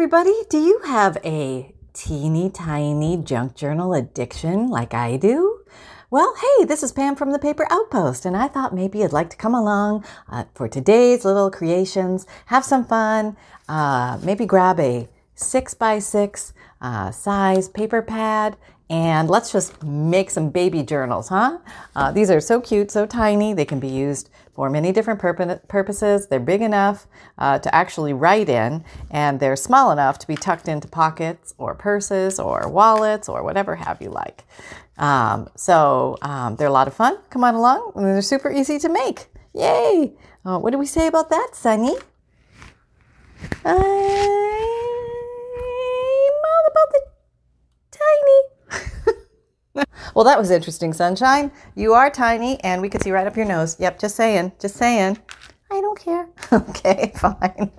everybody. Do you have a teeny tiny junk journal addiction like I do? Well, hey, this is Pam from the Paper Outpost, and I thought maybe you'd like to come along uh, for today's little creations, have some fun, uh, maybe grab a six by six uh, size paper pad and let's just make some baby journals, huh? Uh, these are so cute, so tiny. They can be used for many different purpo- purposes. They're big enough uh, to actually write in, and they're small enough to be tucked into pockets or purses or wallets or whatever have you like. Um, so um, they're a lot of fun. Come on along. And they're super easy to make. Yay! Uh, what do we say about that, Sunny? I'm all about the tiny well, that was interesting, sunshine. You are tiny and we could see right up your nose. Yep, just saying, just saying. I don't care. okay, fine.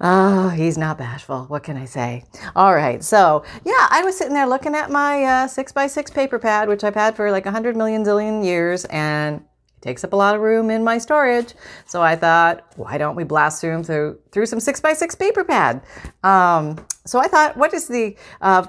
oh, he's not bashful. What can I say? All right. So, yeah, I was sitting there looking at my uh, six by six paper pad, which I've had for like a hundred million zillion years, and takes up a lot of room in my storage. So I thought, why don't we blast through through, through some six by six paper pad? Um, so I thought, what is the uh,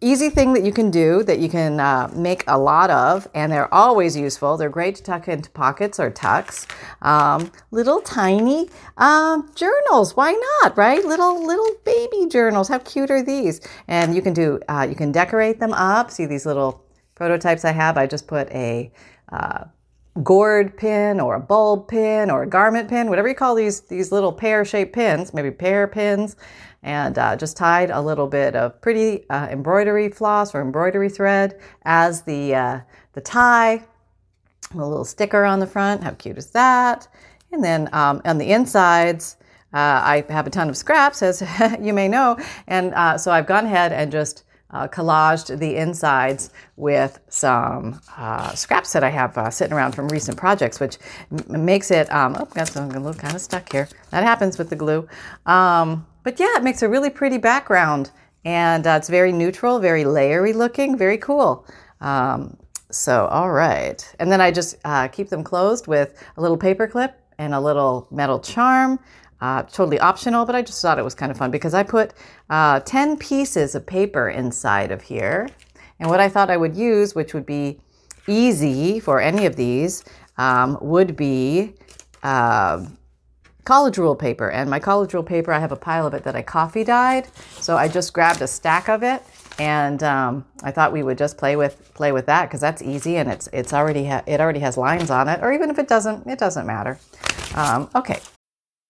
easy thing that you can do that you can uh, make a lot of, and they're always useful. They're great to tuck into pockets or tucks. Um, little tiny um, journals, why not? Right? Little little baby journals. How cute are these? And you can do uh, you can decorate them up. See these little prototypes I have. I just put a uh, gourd pin or a bulb pin or a garment pin, whatever you call these these little pear shaped pins, maybe pear pins, and uh, just tied a little bit of pretty uh, embroidery floss or embroidery thread as the uh, the tie. A little sticker on the front. How cute is that? And then um, on the insides. Uh, I have a ton of scraps, as you may know, and uh, so I've gone ahead and just uh, collaged the insides with some uh, scraps that I have uh, sitting around from recent projects, which m- makes it, um, oh, got some glue kind of stuck here. That happens with the glue. Um, but yeah, it makes a really pretty background and uh, it's very neutral, very layery looking, very cool. Um, so, all right. And then I just uh, keep them closed with a little paper clip and a little metal charm. Uh, totally optional, but I just thought it was kind of fun because I put uh, 10 pieces of paper inside of here. And what I thought I would use, which would be easy for any of these, um, would be uh, college rule paper. And my college rule paper, I have a pile of it that I coffee dyed. So I just grabbed a stack of it and um, I thought we would just play with play with that because that's easy and it's it's already ha- it already has lines on it or even if it doesn't it doesn't matter. Um, okay,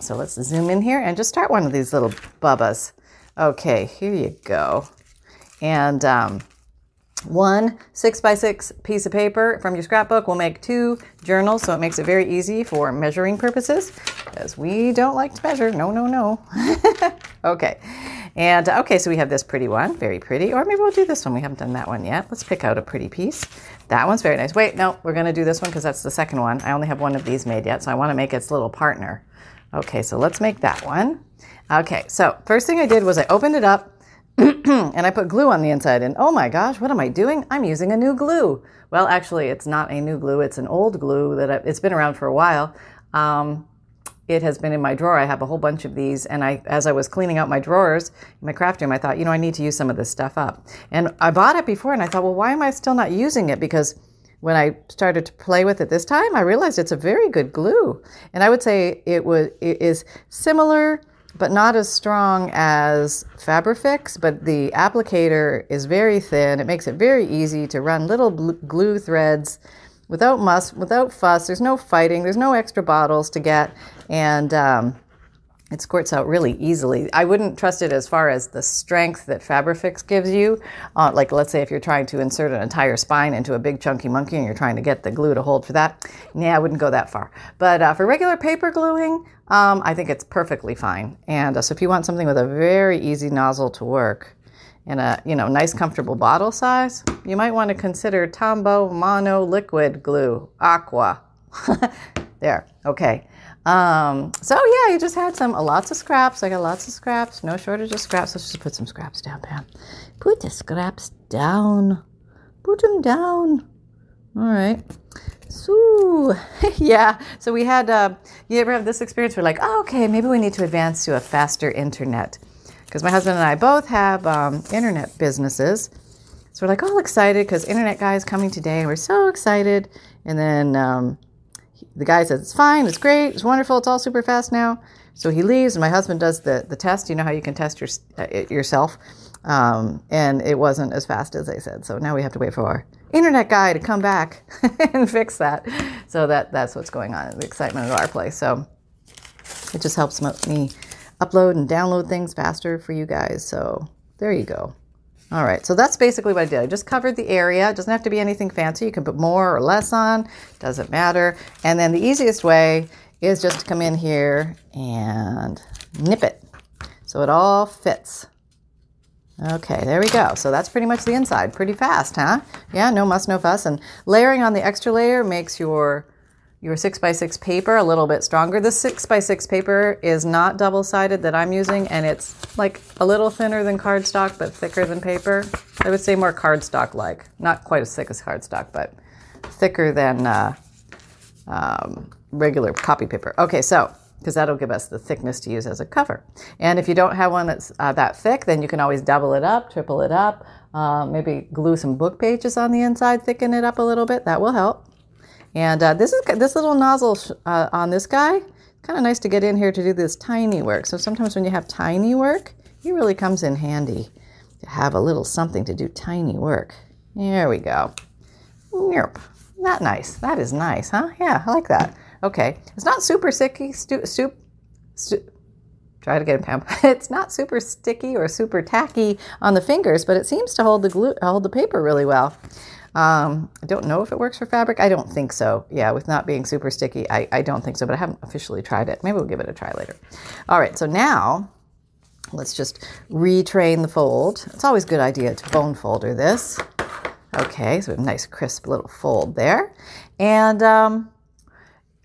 So let's zoom in here and just start one of these little bubbas. Okay, here you go. And um, one six by six piece of paper from your scrapbook will make two journals, so it makes it very easy for measuring purposes, because we don't like to measure. No, no, no. okay. And uh, okay, so we have this pretty one, very pretty. Or maybe we'll do this one. We haven't done that one yet. Let's pick out a pretty piece. That one's very nice. Wait, no, we're going to do this one because that's the second one. I only have one of these made yet, so I want to make its little partner. Okay, so let's make that one. Okay, so first thing I did was I opened it up and I put glue on the inside. And oh my gosh, what am I doing? I'm using a new glue. Well, actually, it's not a new glue. It's an old glue that I, it's been around for a while. Um, it has been in my drawer. I have a whole bunch of these, and I, as I was cleaning out my drawers in my craft room, I thought, you know, I need to use some of this stuff up. And I bought it before, and I thought, well, why am I still not using it? Because when I started to play with it this time, I realized it's a very good glue. And I would say it was it is similar but not as strong as Fabrifix, but the applicator is very thin. It makes it very easy to run little glue threads without muss, without fuss. There's no fighting. There's no extra bottles to get, and um, it squirts out really easily. I wouldn't trust it as far as the strength that Fabrifix gives you. Uh, like, let's say if you're trying to insert an entire spine into a big chunky monkey and you're trying to get the glue to hold for that, yeah, I wouldn't go that far. But uh, for regular paper gluing, um, I think it's perfectly fine. And uh, so if you want something with a very easy nozzle to work, in a you know nice comfortable bottle size, you might want to consider Tombow Mono Liquid Glue Aqua. there, okay. Um, so yeah, you just had some uh, lots of scraps. I got lots of scraps. No shortage of scraps. Let's just put some scraps down, Pam. Put the scraps down. Put them down. All right. So yeah. So we had. Uh, you ever have this experience? We're like, oh, okay, maybe we need to advance to a faster internet, because my husband and I both have um, internet businesses. So we're like all excited because internet guy is coming today, and we're so excited. And then. Um, the guy says it's fine, it's great, it's wonderful, it's all super fast now. So he leaves, and my husband does the, the test. You know how you can test your, uh, yourself, um, and it wasn't as fast as they said. So now we have to wait for our internet guy to come back and fix that. So that that's what's going on. The excitement at our place. So it just helps me upload and download things faster for you guys. So there you go. All right, so that's basically what I did. I just covered the area. It doesn't have to be anything fancy. You can put more or less on, doesn't matter. And then the easiest way is just to come in here and nip it so it all fits. Okay, there we go. So that's pretty much the inside. Pretty fast, huh? Yeah, no muss, no fuss. And layering on the extra layer makes your your 6x6 paper a little bit stronger. This 6x6 paper is not double sided that I'm using, and it's like a little thinner than cardstock, but thicker than paper. I would say more cardstock like. Not quite as thick as cardstock, but thicker than uh, um, regular copy paper. Okay, so because that'll give us the thickness to use as a cover. And if you don't have one that's uh, that thick, then you can always double it up, triple it up, uh, maybe glue some book pages on the inside, thicken it up a little bit. That will help. And uh, this is this little nozzle uh, on this guy. Kind of nice to get in here to do this tiny work. So sometimes when you have tiny work, it really comes in handy to have a little something to do tiny work. There we go. Yep. That nice. That is nice, huh? Yeah, I like that. Okay. It's not super sticky. Stu- soup. Stu- try to get it, Pam. it's not super sticky or super tacky on the fingers, but it seems to hold the glue, hold the paper really well. Um, I don't know if it works for fabric. I don't think so. Yeah, with not being super sticky, I, I don't think so, but I haven't officially tried it. Maybe we'll give it a try later. All right, so now let's just retrain the fold. It's always a good idea to bone folder this. Okay, so a nice crisp little fold there. And um,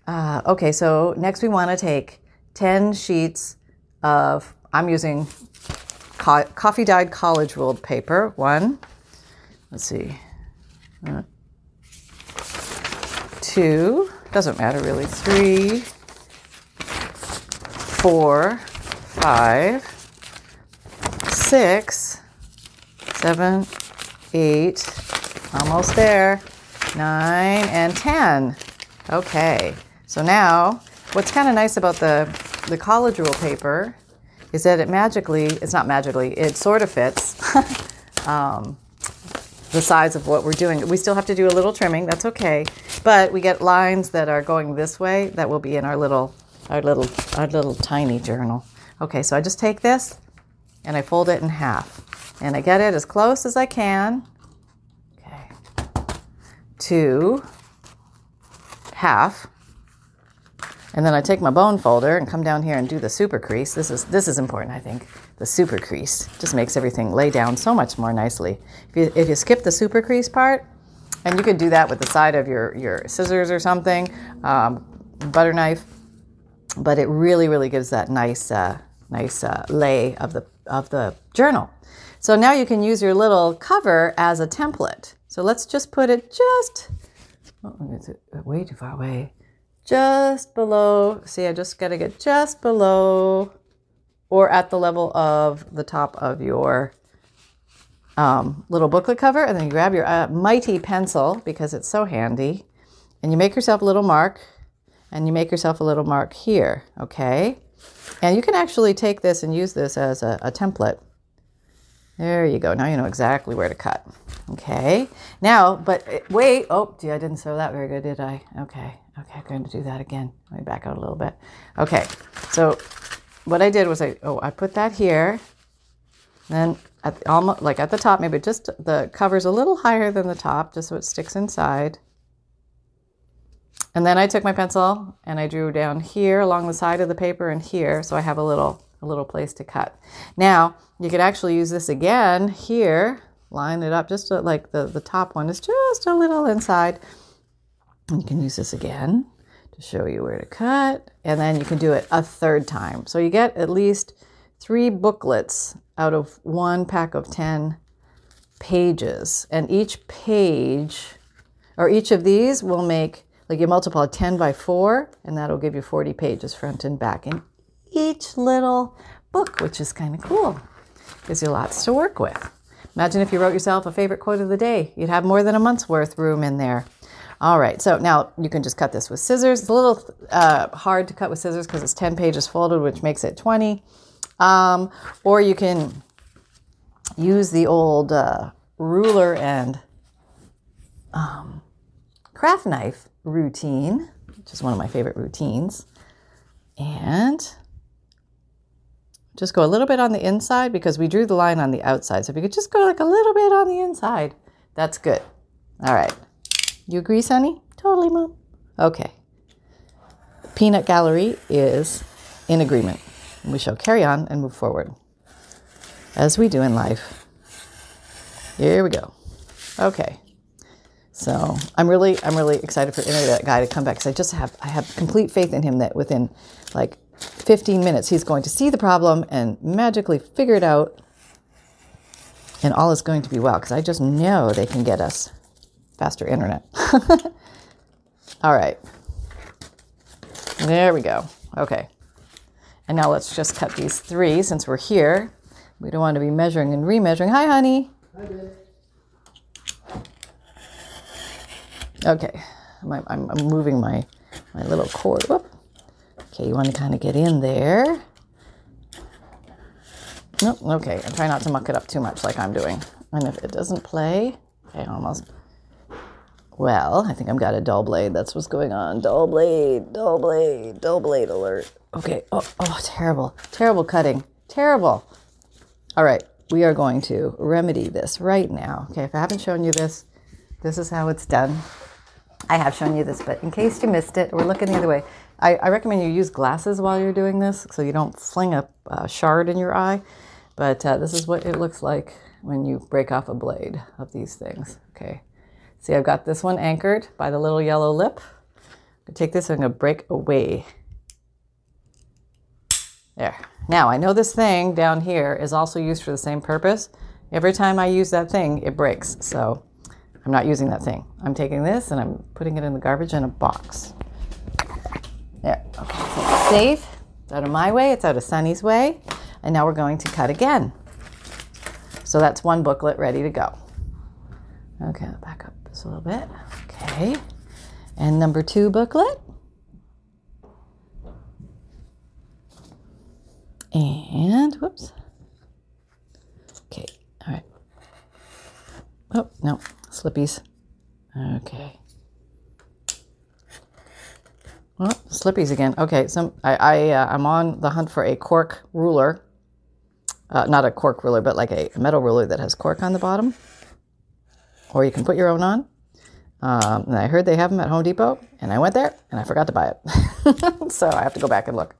uh, okay, so next we want to take 10 sheets of, I'm using co- coffee dyed college ruled paper. One, let's see, two, doesn't matter really, three, four, five, six, seven, eight, almost there, nine, and 10. Okay, so now what's kind of nice about the, the college rule paper is that it magically, it's not magically, it sort of fits. um, the size of what we're doing. We still have to do a little trimming, that's okay. But we get lines that are going this way that will be in our little our little our little tiny journal. Okay, so I just take this and I fold it in half. And I get it as close as I can. Okay. To half. And then I take my bone folder and come down here and do the super crease. This is this is important, I think. The super crease just makes everything lay down so much more nicely. If you, if you skip the super crease part, and you could do that with the side of your, your scissors or something, um, butter knife, but it really, really gives that nice, uh, nice uh, lay of the, of the journal. So now you can use your little cover as a template. So let's just put it just, oh, way too far away just below. See, I just got to get just below or at the level of the top of your um, little booklet cover. And then you grab your uh, mighty pencil because it's so handy. And you make yourself a little mark. And you make yourself a little mark here, okay? And you can actually take this and use this as a, a template. There you go. Now you know exactly where to cut. Okay. Now, but uh, wait. Oh, gee, I didn't sew that very good, did I? Okay. Okay, I'm going to do that again. Let me back out a little bit. Okay, so what I did was I oh I put that here, then at the, almost like at the top, maybe just the cover's a little higher than the top, just so it sticks inside. And then I took my pencil and I drew down here along the side of the paper and here, so I have a little a little place to cut. Now you could actually use this again here, line it up just like the the top one is just a little inside. You can use this again to show you where to cut, and then you can do it a third time. So you get at least three booklets out of one pack of 10 pages. And each page, or each of these, will make, like you multiply 10 by 4, and that'll give you 40 pages front and back in each little book, which is kind of cool. Gives you lots to work with. Imagine if you wrote yourself a favorite quote of the day. You'd have more than a month's worth room in there. All right, so now you can just cut this with scissors. It's a little uh, hard to cut with scissors because it's 10 pages folded, which makes it 20. Um, or you can use the old uh, ruler and um, craft knife routine, which is one of my favorite routines. And just go a little bit on the inside because we drew the line on the outside. So if you could just go like a little bit on the inside, that's good. All right. You agree, Sunny? Totally, Mom. Okay. Peanut Gallery is in agreement. We shall carry on and move forward as we do in life. Here we go. Okay. So I'm really, I'm really excited for Internet Guy to come back because I just have, I have complete faith in him that within like 15 minutes he's going to see the problem and magically figure it out, and all is going to be well because I just know they can get us faster internet. All right. There we go. Okay. And now let's just cut these three since we're here. We don't want to be measuring and remeasuring. Hi, honey. Hi, babe. Okay. I'm, I'm, I'm moving my, my little cord. Whoop. Okay, you want to kind of get in there. Nope, okay. I try not to muck it up too much like I'm doing. And if it doesn't play, okay, almost. Well, I think I've got a dull blade. That's what's going on. Dull blade, dull blade, dull blade alert. Okay. Oh, oh, terrible. Terrible cutting. Terrible. All right. We are going to remedy this right now. Okay. If I haven't shown you this, this is how it's done. I have shown you this, but in case you missed it, we're looking the other way. I, I recommend you use glasses while you're doing this so you don't fling a, a shard in your eye. But uh, this is what it looks like when you break off a blade of these things. Okay. See, I've got this one anchored by the little yellow lip. I'm gonna take this, and I'm gonna break away. There. Now, I know this thing down here is also used for the same purpose. Every time I use that thing, it breaks. So I'm not using that thing. I'm taking this and I'm putting it in the garbage in a box. There. Okay, so it's safe. It's out of my way, it's out of Sunny's way. And now we're going to cut again. So that's one booklet ready to go. Okay, back up this a little bit. Okay. And number two booklet. And whoops. Okay, all right. Oh, no, slippies. Okay. Well, slippies again. Okay, so I, I uh, I'm on the hunt for a cork ruler. Uh, not a cork ruler, but like a metal ruler that has cork on the bottom or you can put your own on. Um, and I heard they have them at Home Depot, and I went there and I forgot to buy it. so I have to go back and look.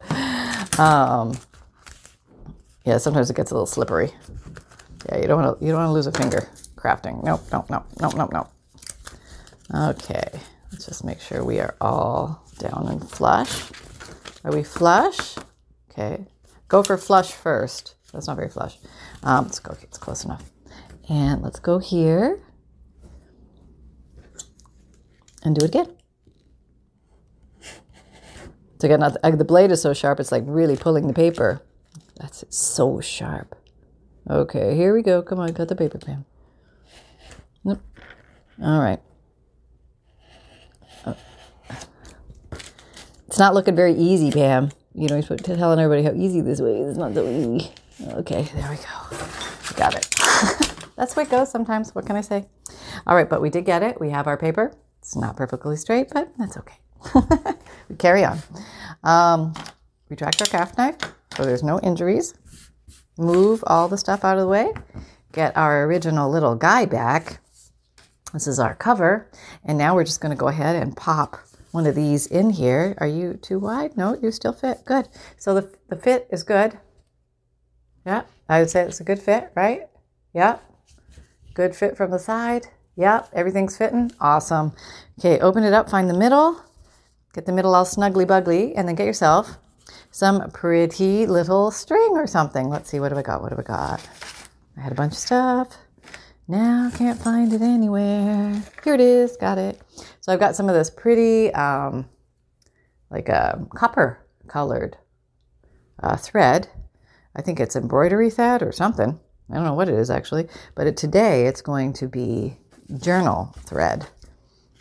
Um, yeah, sometimes it gets a little slippery. Yeah, you don't want to you don't want to lose a finger crafting. Nope, nope, nope, nope, nope, nope. Okay, let's just make sure we are all down and flush. Are we flush? Okay, go for flush first. That's not very flush. Um, let's go. It's close enough. And let's go here and do it again. So again, the blade is so sharp, it's like really pulling the paper. That's so sharp. Okay, here we go. Come on, cut the paper, Pam. Nope. All right. Oh. It's not looking very easy, Pam. You know, you're telling everybody how easy this way is. It's not so easy. Okay, there we go. Got it. That's what it goes sometimes. What can I say? All right, but we did get it. We have our paper. It's not perfectly straight, but that's okay. we carry on. Um, retract our craft knife so there's no injuries. Move all the stuff out of the way. Get our original little guy back. This is our cover. And now we're just going to go ahead and pop one of these in here. Are you too wide? No, you still fit. Good. So the, the fit is good. Yeah, I would say it's a good fit, right? Yeah. Good fit from the side. Yep, everything's fitting. Awesome. Okay, open it up, find the middle. Get the middle all snuggly buggly, and then get yourself some pretty little string or something. Let's see, what have I got? What have I got? I had a bunch of stuff. Now can't find it anywhere. Here it is. Got it. So I've got some of this pretty, um, like a copper colored uh, thread. I think it's embroidery thread or something. I don't know what it is actually, but it, today it's going to be journal thread.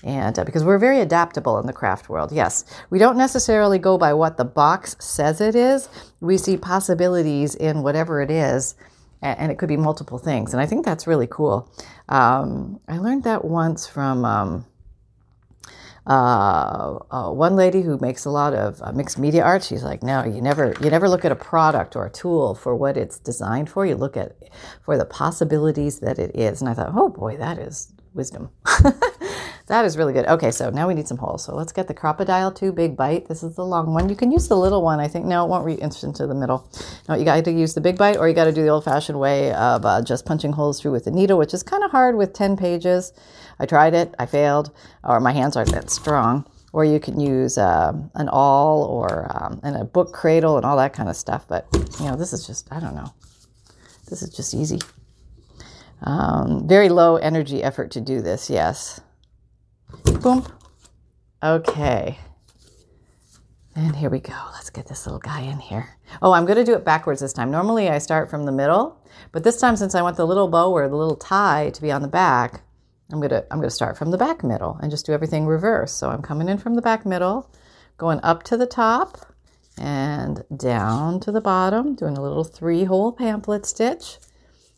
And uh, because we're very adaptable in the craft world, yes, we don't necessarily go by what the box says it is. We see possibilities in whatever it is, and, it could be multiple things. And I think that's really cool. Um, I learned that once from. Um, uh, uh, one lady who makes a lot of uh, mixed media art she's like no you never you never look at a product or a tool for what it's designed for you look at for the possibilities that it is and i thought oh boy that is wisdom that is really good okay so now we need some holes so let's get the Crop-A-Dile 2 Big Bite this is the long one you can use the little one i think no it won't reach into the middle no you got to use the big bite or you got to do the old fashioned way of uh, just punching holes through with a needle which is kind of hard with 10 pages I tried it, I failed, or my hands aren't that strong. Or you can use um, an awl or um, and a book cradle and all that kind of stuff. But you know, this is just I don't know. This is just easy. Um, very low energy effort to do this. Yes. Boom. Okay. And here we go. Let's get this little guy in here. Oh, I'm going to do it backwards this time. Normally I start from the middle, but this time since I want the little bow or the little tie to be on the back, I'm gonna I'm gonna start from the back middle and just do everything reverse. So I'm coming in from the back middle, going up to the top and down to the bottom, doing a little three-hole pamphlet stitch,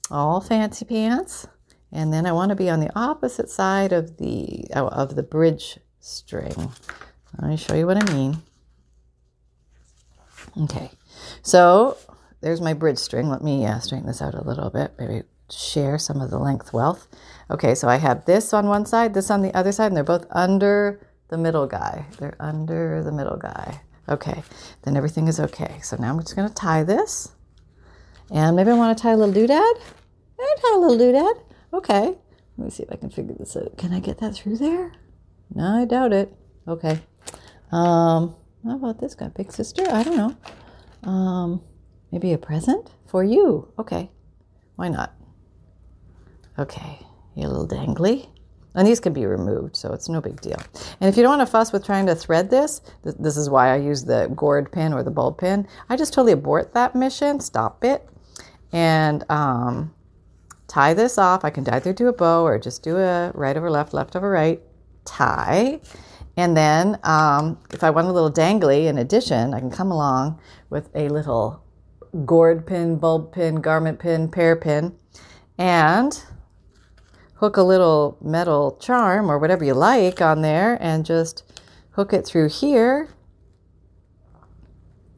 all fancy pants. And then I want to be on the opposite side of the oh, of the bridge string. Let me show you what I mean. Okay, so there's my bridge string. Let me uh, straighten this out a little bit. Maybe share some of the length wealth. Okay, so I have this on one side, this on the other side, and they're both under the middle guy. They're under the middle guy. Okay, then everything is okay. So now I'm just going to tie this. And maybe I want to tie a little doodad. I tie a little doodad. Okay, let me see if I can figure this out. Can I get that through there? No, I doubt it. Okay. Um, how about this guy? Big sister? I don't know. Um, maybe a present for you. Okay. Why not? Okay You're a little dangly. And these can be removed, so it's no big deal. And if you don't want to fuss with trying to thread this, th- this is why I use the gourd pin or the bulb pin. I just totally abort that mission, stop it, and um, tie this off. I can either do a bow or just do a right over left, left over right, tie. And then um, if I want a little dangly in addition, I can come along with a little gourd pin, bulb pin, garment pin, pear pin, and hook a little metal charm or whatever you like on there and just hook it through here.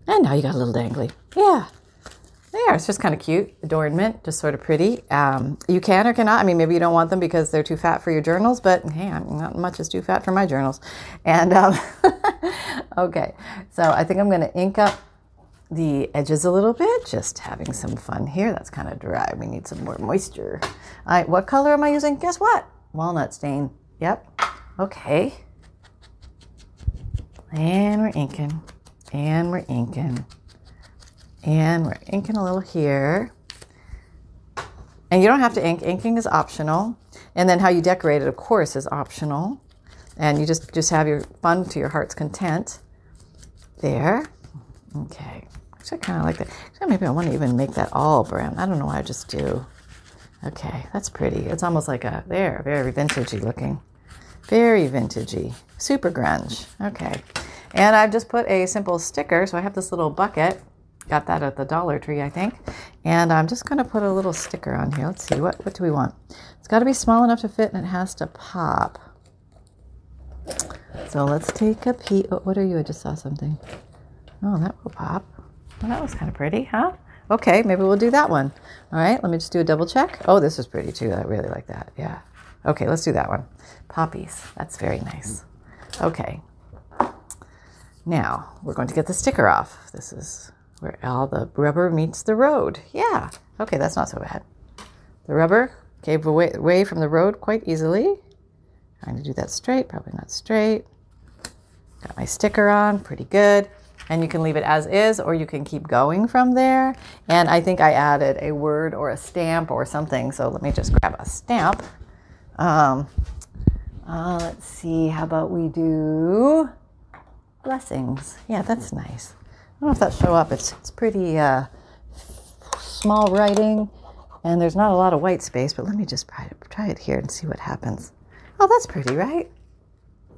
And now you got a little dangly. Yeah. There, it's just kind of cute adornment, just sort of pretty. Um, you can or cannot. I mean, maybe you don't want them because they're too fat for your journals, but hey, I'm not much is too fat for my journals. And um, okay, so I think I'm going to ink up the edges a little bit, just having some fun here. That's kind of dry. We need some more moisture. All right, what color am I using? Guess what? Walnut stain. Yep. Okay. And we're inking. And we're inking. And we're inking a little here. And you don't have to ink. Inking is optional. And then how you decorate it, of course, is optional. And you just, just have your fun to your heart's content. There. Okay. Actually, I kind of like that. Actually, maybe I want to even make that all brown. I don't know why I just do. Okay, that's pretty. It's almost like a, there, very vintagey looking. Very vintagey. Super grunge. Okay. And I've just put a simple sticker. So I have this little bucket. Got that at the Dollar Tree, I think. And I'm just going to put a little sticker on here. Let's see. What, what do we want? It's got to be small enough to fit and it has to pop. So let's take a peek. Oh, what are you? I just saw something. Oh, that will pop. Well, that was kind of pretty, huh? Okay, maybe we'll do that one. All right, let me just do a double check. Oh, this is pretty too. I really like that. Yeah. Okay, let's do that one. Poppies. That's very nice. Okay. Now, we're going to get the sticker off. This is where all the rubber meets the road. Yeah. Okay, that's not so bad. The rubber came away, away from the road quite easily. Trying to do that straight, probably not straight. Got my sticker on, pretty good. And you can leave it as is, or you can keep going from there. And I think I added a word or a stamp or something. So let me just grab a stamp. Um, uh, let's see, how about we do blessings? Yeah, that's nice. I don't know if that show up. It's, it's pretty uh, small writing, and there's not a lot of white space, but let me just try, try it here and see what happens. Oh, that's pretty, right?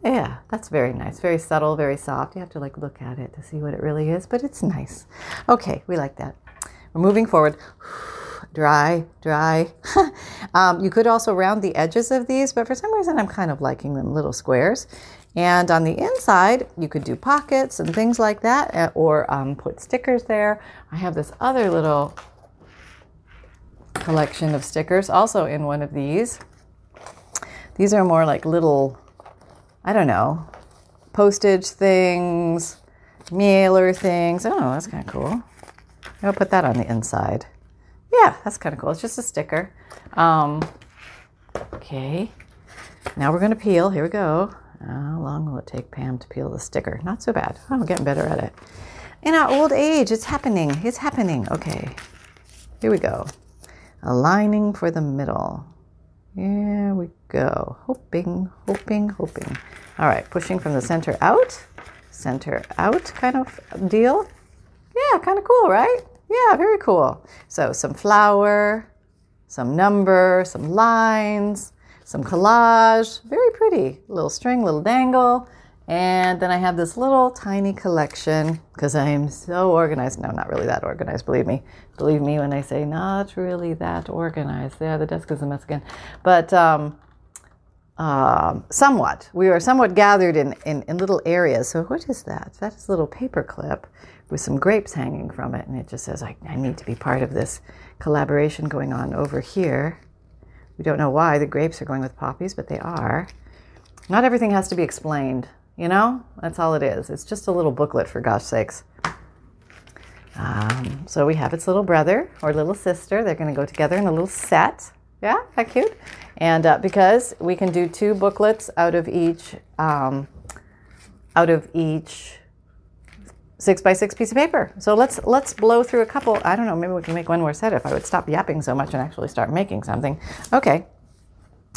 Yeah, that's very nice. Very subtle, very soft. You have to like look at it to see what it really is, but it's nice. Okay, we like that. We're moving forward. Dry, dry. um, you could also round the edges of these, but for some reason I'm kind of liking them little squares. And on the inside, you could do pockets and things like that, eh, or um, put stickers there. I have this other little collection of stickers also in one of these. These are more like little, I don't know, postage things, mailer things. Oh, that's kind of cool. I'll put that on the inside. Yeah, that's kind of cool. It's just a sticker. Um, okay. Now we're going to peel. Here we go. How long will it take Pam to peel the sticker? Not so bad. Oh, I'm getting better at it. In our old age, it's happening. It's happening. Okay. Here we go. Aligning for the middle. Here we go. Hoping, hoping, hoping. All right, pushing from the center out, center out kind of deal. Yeah, kind of cool, right? Yeah, very cool. So some flower, some number, some lines, some collage. Very pretty. Little string, little dangle. And then I have this little tiny collection because I am so organized. No, not really that organized, believe me. Believe me when I say not really that organized. Yeah, the desk is a mess again. But um, um, somewhat. We are somewhat gathered in, in, in, little areas. So, what is that? That is a little paper clip with some grapes hanging from it. And it just says, I, I need to be part of this collaboration going on over here. We don't know why the grapes are going with poppies, but they are. Not everything has to be explained. You know, that's all it is. It's just a little booklet, for gosh sakes. Um, so we have its little brother or little sister. They're going to go together in a little set. Yeah, how cute. And uh, because we can do two booklets out of each, um, out of each six by six piece of paper. So let's let's blow through a couple. I don't know. Maybe we can make one more set if I would stop yapping so much and actually start making something. Okay.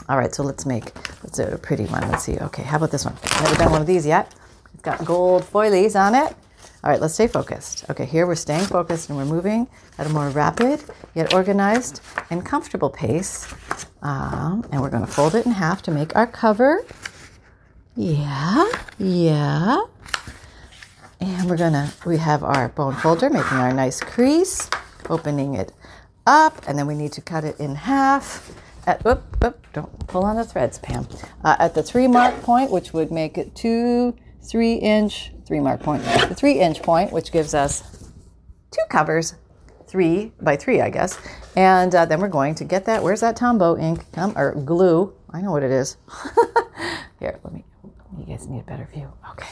All right, so let's make let's do a pretty one. Let's see. Okay, how about this one? Never done one of these yet. It's got gold foilies on it. All right, let's stay focused. Okay, here we're staying focused and we're moving at a more rapid, yet organized and comfortable pace. Um, and we're going to fold it in half to make our cover. Yeah, yeah. And we're to, we have our bone folder making our nice crease, opening it up, and then we need to cut it in half at, whoop, whoop, don't pull on the threads, Pam. Uh, at the three mark point, which would make it two, three inch, three mark point, the three inch point, which gives us two covers, three by three, I guess. And uh, then we're going to get that. Where's that Tombow ink? Come or glue? I know what it is. here, let me. You guys need a better view. Okay.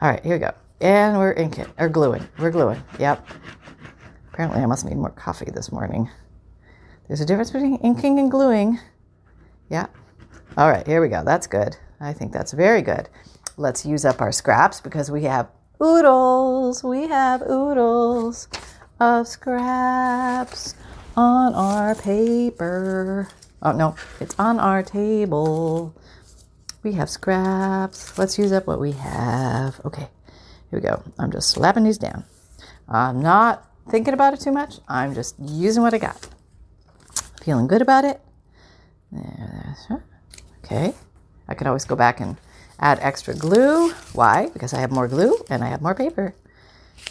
All right, here we go. And we're inking or gluing. We're gluing. Yep. Apparently, I must need more coffee this morning. There's a difference between inking and gluing. Yeah. All right, here we go. That's good. I think that's very good. Let's use up our scraps because we have oodles. We have oodles of scraps on our paper. Oh, no, it's on our table. We have scraps. Let's use up what we have. Okay, here we go. I'm just slapping these down. I'm not thinking about it too much. I'm just using what I got. Feeling good about it? Okay. I could always go back and add extra glue. Why? Because I have more glue and I have more paper.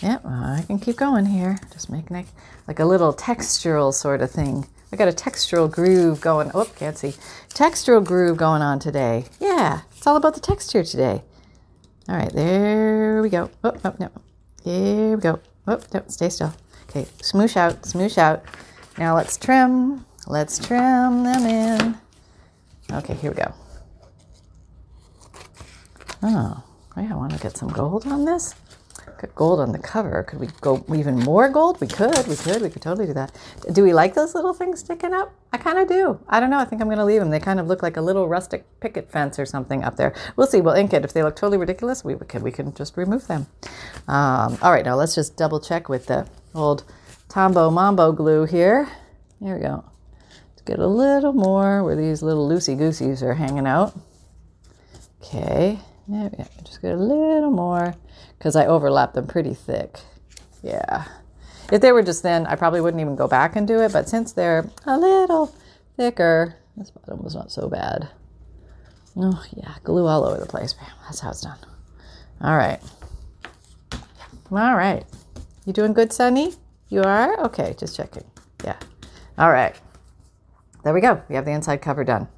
Yeah, well, I can keep going here. Just making it like a little textural sort of thing. I got a textural groove going. Oh, can't see. Textural groove going on today. Yeah, it's all about the texture today. All right, there we go. Oh, oh no. Here we go. Oh, no, stay still. Okay, smoosh out, smoosh out. Now let's trim. Let's trim them in. Okay, here we go. Oh, I want to get some gold on this. Gold on the cover. Could we go even more gold? We could. We could. We could totally do that. Do we like those little things sticking up? I kind of do. I don't know. I think I'm going to leave them. They kind of look like a little rustic picket fence or something up there. We'll see. We'll ink it. If they look totally ridiculous, we could we can just remove them. Um, all right. Now let's just double check with the old Tombow Mambo glue here. There we go. Let's get a little more where these little loosey gooseys are hanging out. Okay. There we go. Just get a little more because I overlap them pretty thick. Yeah. If they were just thin, I probably wouldn't even go back and do it. But since they're a little thicker, this bottom was not so bad. Oh, yeah, glue all over the place. Bam, that's how it's done. All right. All right. You doing good, Sunny? You are? Okay, just checking. Yeah. All right. There we go. We have the inside cover done.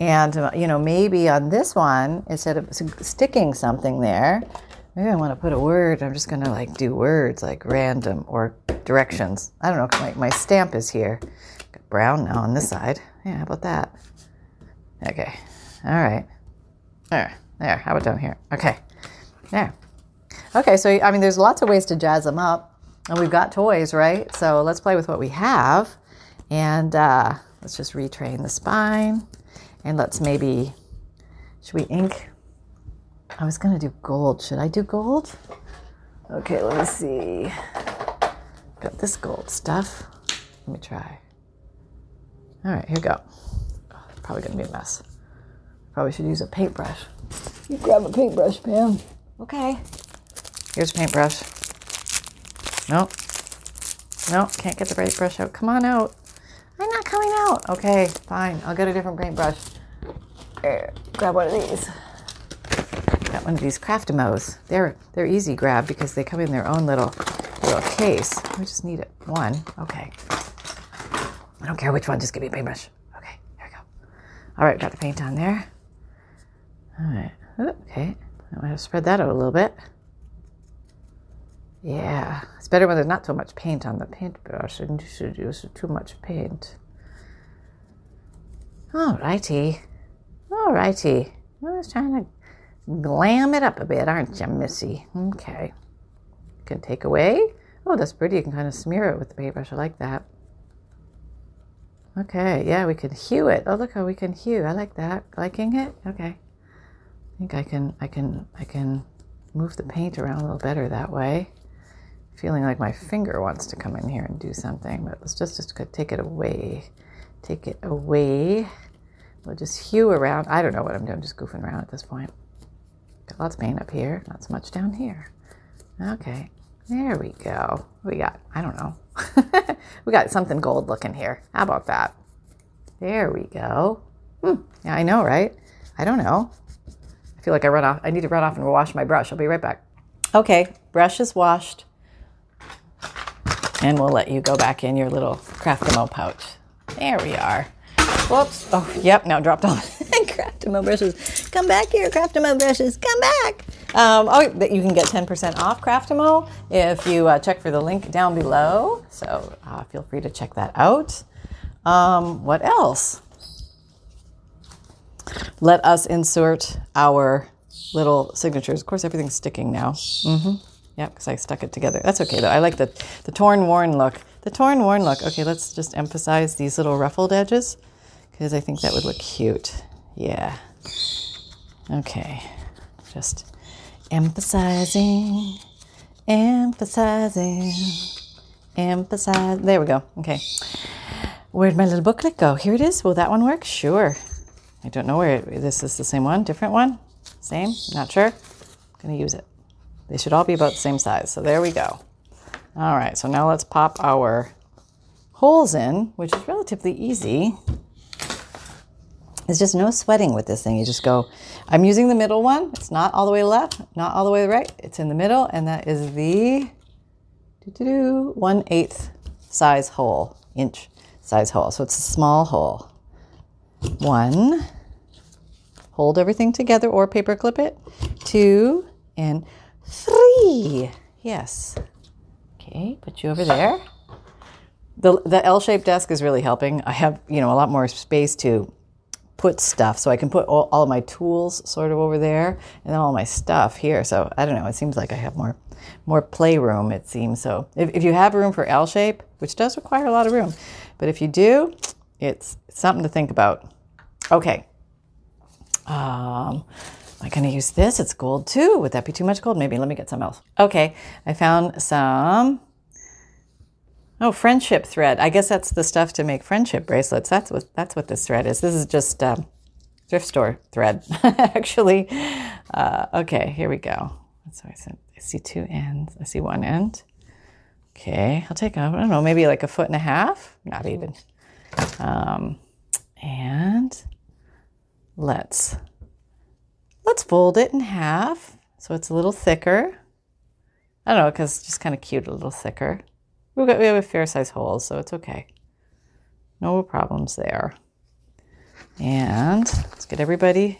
And, uh, you know, maybe on this one, instead of sticking something there, maybe I want to put a word. I'm just going to like do words like random or directions. I don't know. My, my stamp is here. Got brown now on this side. Yeah, how about that? Okay. All right. There. There. How about down here? Okay. There. Okay. So, I mean, there's lots of ways to jazz them up. And we've got toys, right? So let's play with what we have. And uh, let's just retrain the spine. And let's maybe, should we ink? I was going to do gold. Should I do gold? Okay, let me see. Got this gold stuff. Let me try. All right, here we go. Oh, probably going to be a mess. Probably should use a paintbrush. You grab a paintbrush, Pam. Okay. Here's a paintbrush. Nope. Nope, can't get the paintbrush out. Come on out. I'm not coming out. Okay, fine. I'll get a different paintbrush. Here, grab one of these. Got one of these Craftamos. They're they're easy grab because they come in their own little little case. We just need it one. Okay. I don't care which one. Just give me a paintbrush. Okay, here we go. All right, got the paint on there. All right. Okay. I'm gonna spread that out a little bit. Yeah, it's better when there's not so much paint on the paintbrush and you should use too much paint. Alrighty. Alrighty. I was trying to glam it up a bit, aren't you, Missy? Okay. You can take away. Oh, that's pretty. You can kind of smear it with the paintbrush. I like that. Okay, yeah, we can hue it. Oh, look how we can hue. I like that. Liking it? Okay. I think I can I can I can move the paint around a little better that way. Feeling like my finger wants to come in here and do something, but let's just just take it away. Take it away. We'll just hue around. I don't know what I'm doing, just goofing around at this point. Got lots of paint up here, not so much down here. Okay, there we go. We got? I don't know. we got something gold looking here. How about that? There we go. Hmm. Yeah, I know, right? I don't know. I feel like I run off. I need to run off and wash my brush. I'll be right back. Okay, brush is washed. And we'll let you go back in your little Craftamo pouch. There we are. Whoops. Oh, yep. Now dropped all Craftamo brushes. Come back here, Craftamo brushes. Come back. Um, oh, you can get 10% off Craftamo if you uh, check for the link down below. So uh, feel free to check that out. Um, what else? Let us insert our little signatures. Of course, everything's sticking now. Mm-hmm. Yeah, because I stuck it together. That's okay though. I like the, the torn, worn look. The torn, worn look. Okay, let's just emphasize these little ruffled edges because I think that would look cute. Yeah. Okay. Just emphasizing, emphasizing, emphasize. There we go. Okay. Where'd my little booklet go? Here it is. Will that one work? Sure. I don't know where it, this is the same one, different one, same, not sure. I'm gonna use it. They should all be about the same size. So there we go. All right, so now let's pop our holes in, which is relatively easy. There's just no sweating with this thing. You just go, I'm using the middle one. It's not all the way left, not all the way right. It's in the middle, and that is the one eighth size hole, inch size hole. So it's a small hole. One, hold everything together or paper clip it. Two, and three. Yes. Okay, put you over there. The, the L-shaped desk is really helping. I have, you know, a lot more space to put stuff. So I can put all, all my tools sort of over there and all my stuff here. So I don't know, it seems like I have more more playroom, it seems. So if, if you have room for L shape, which does require a lot of room, but if you do, it's something to think about. Okay. Um, am I to use this? It's gold too. Would that be too much gold? Maybe. Let me get some else. Okay. I found some. Oh, friendship thread. I guess that's the stuff to make friendship bracelets. That's what that's what this thread is. This is just um, thrift store thread, actually. Uh, okay, here we go. So I said I see two ends. I see one end. Okay, I'll take, I don't know, maybe like a foot and a half. Not even. Um, and let's let's fold it in half so it's a little thicker. I don't know, because it's just kind of cute, a little thicker. We've got we have a fair size hole, so it's okay. No problems there. And let's get everybody.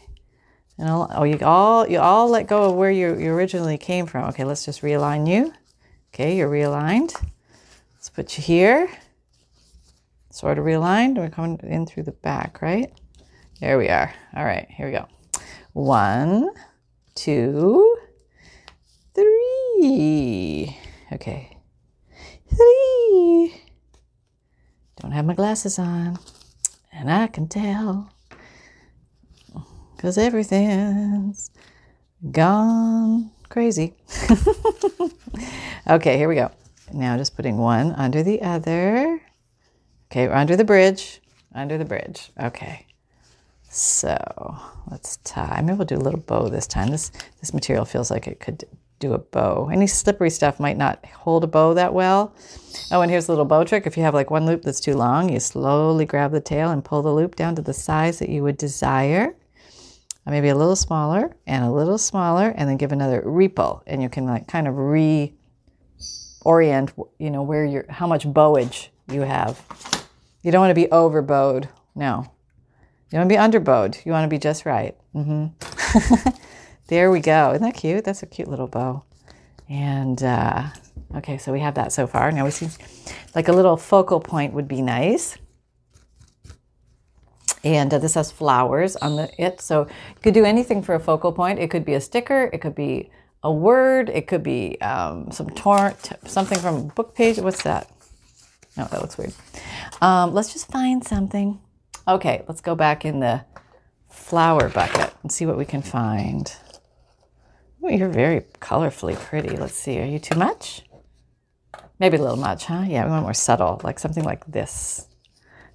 And oh, you all you all let go of where you, you originally came from. Okay, let's just realign you. Okay, you're realigned. Let's put you here. Sort of realigned. We're coming in through the back, right? There we are. All right, here we go. One, two, three. Okay. Three. Don't have my glasses on, and I can tell because everything's gone crazy. okay, here we go. Now just putting one under the other. Okay, we're under the bridge. Under the bridge. Okay. So let's tie. Maybe we'll do a little bow this time. This this material feels like it could do a bow. Any slippery stuff might not hold a bow that well. Oh, and here's a little bow trick. If you have like one loop that's too long, you slowly grab the tail and pull the loop down to the size that you would desire. Uh, maybe a little smaller and a little smaller, and then give another ripple, and you can like kind of reorient, you know, where you're, how much bowage you have. You don't want to be over bowed. No. You want to be underbowed. You want to be just right. Mm-hmm. there we go. Isn't that cute? That's a cute little bow. And uh, okay, so we have that so far. Now we see like a little focal point would be nice. And uh, this has flowers on the it, so you could do anything for a focal point. It could be a sticker. It could be a word. It could be um, some tor- something from a book page. What's that? No, that looks weird. Um, let's just find something. Okay, let's go back in the flower bucket and see what we can find. Oh, you're very colorfully pretty. Let's see. Are you too much? Maybe a little much, huh? Yeah, we want more subtle, like something like this.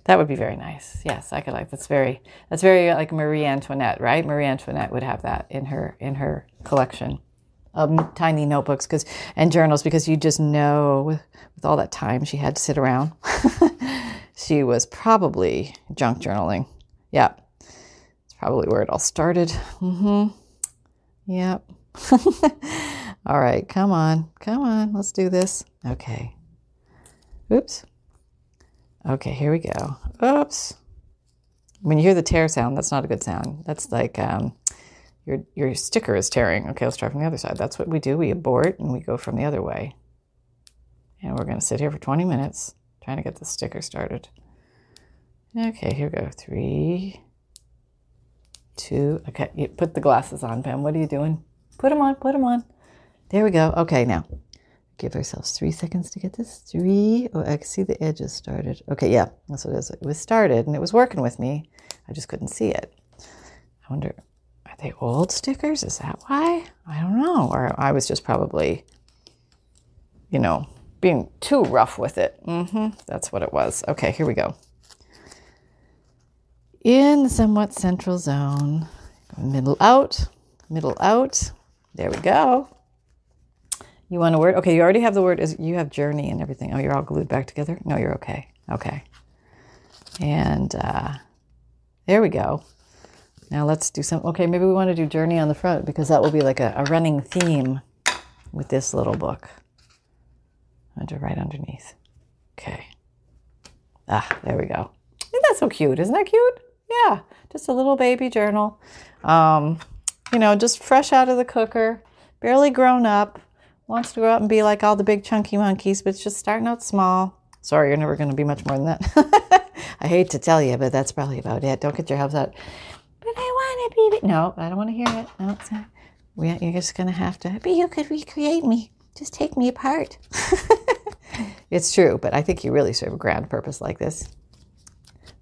That would be very nice. Yes, I could like that's very that's very uh, like Marie Antoinette, right? Marie Antoinette would have that in her in her collection of tiny notebooks because and journals because you just know with, with all that time she had to sit around, she was probably junk journaling. Yeah, it's probably where it all started. Mm-hmm. Yep. all right, come on, come on, let's do this. Okay. Oops. Okay, here we go. Oops. When you hear the tear sound, that's not a good sound. That's like um, your your sticker is tearing. Okay, let's try from the other side. That's what we do. We abort and we go from the other way. And we're going to sit here for 20 minutes trying to get the sticker started. Okay, here we go. Three, two. Okay, you put the glasses on, Pam. What are you doing? Put them on. Put them on. There we go. Okay, now give ourselves three seconds to get this. Three. Oh, I can see the edges started. Okay, yeah, that's what it is. It was started and it was working with me. I just couldn't see it. I wonder, are they old stickers? Is that why? I don't know. Or I was just probably, you know, being too rough with it. Mm-hmm. That's what it was. Okay, here we go. In the somewhat central zone, middle out, middle out. There we go. You want a word? Okay, you already have the word. Is you have journey and everything. Oh, you're all glued back together. No, you're okay. Okay. And uh, there we go. Now let's do some. Okay, maybe we want to do journey on the front because that will be like a, a running theme with this little book. Under right underneath. Okay. Ah, there we go. Isn't that so cute? Isn't that cute? Yeah, just a little baby journal. Um, you know, just fresh out of the cooker, barely grown up wants to grow up and be like all the big chunky monkeys, but it's just starting out small. Sorry, you're never going to be much more than that. I hate to tell you, but that's probably about it. Don't get your hopes up. But I want to be. No, I don't want to hear it. No, it's not. You're just going to have to. But you could recreate me. Just take me apart. it's true, but I think you really serve a grand purpose like this.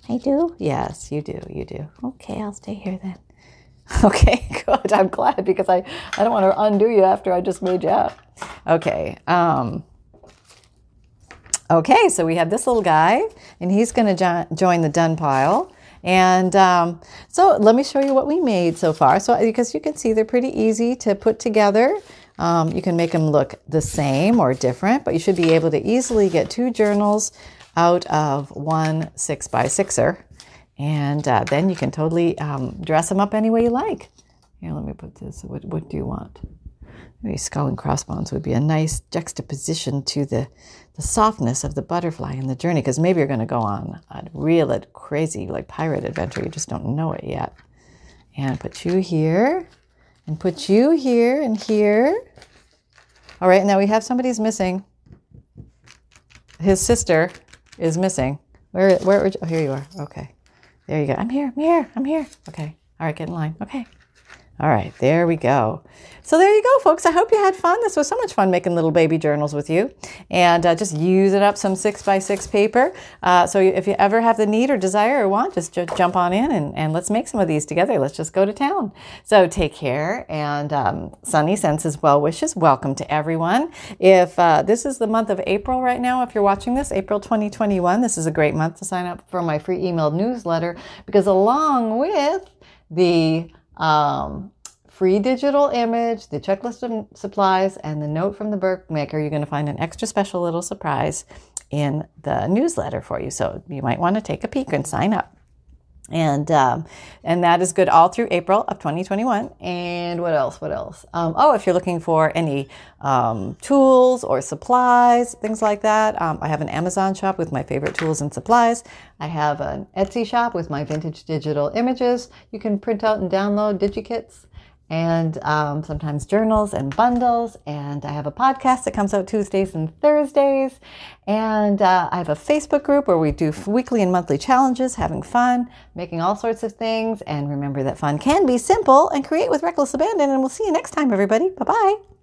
I do? Yes, you do. You do. Okay, I'll stay here then. Okay, good. I'm glad because I, I don't want to undo you after I just made you up. Okay. Um, okay, so we have this little guy, and he's going to jo- join the done pile. And um, so let me show you what we made so far. So because you can see they're pretty easy to put together. Um, you can make them look the same or different, but you should be able to easily get two journals out of one six by sixer. And uh, then you can totally um, dress them up any way you like. Here, let me put this. What, what do you want? Maybe skull and crossbones would be a nice juxtaposition to the, the softness of the butterfly and the journey, because maybe you're going to go on a real crazy, like pirate adventure. You just don't know it yet. And put you here, and put you here and here. All right, now we have somebody's missing. His sister is missing. Where, where, oh, here you are. Okay. There you go. I'm here. I'm here. I'm here. Okay. All right, get in line. Okay. All right, there we go. So there you go, folks. I hope you had fun. This was so much fun making little baby journals with you, and uh, just using up some six by six paper. Uh, so if you ever have the need or desire or want, just j- jump on in and, and let's make some of these together. Let's just go to town. So take care, and um, Sunny sends his well wishes. Welcome to everyone. If uh, this is the month of April right now, if you're watching this, April 2021, this is a great month to sign up for my free email newsletter because along with the um, free digital image, the checklist of supplies, and the note from the bookmaker, you're going to find an extra special little surprise in the newsletter for you. So you might want to take a peek and sign up. And um, and that is good all through April of 2021. And what else? What else? Um, oh, if you're looking for any um, tools or supplies, things like that, um, I have an Amazon shop with my favorite tools and supplies. I have an Etsy shop with my vintage digital images. You can print out and download DigiKits and um, sometimes journals and bundles. And I have a podcast that comes out Tuesdays and Thursdays. And uh, I have a Facebook group where we do weekly and monthly challenges, having fun, making all sorts of things. And remember that fun can be simple and create with reckless abandon. And we'll see you next time, everybody. Bye bye.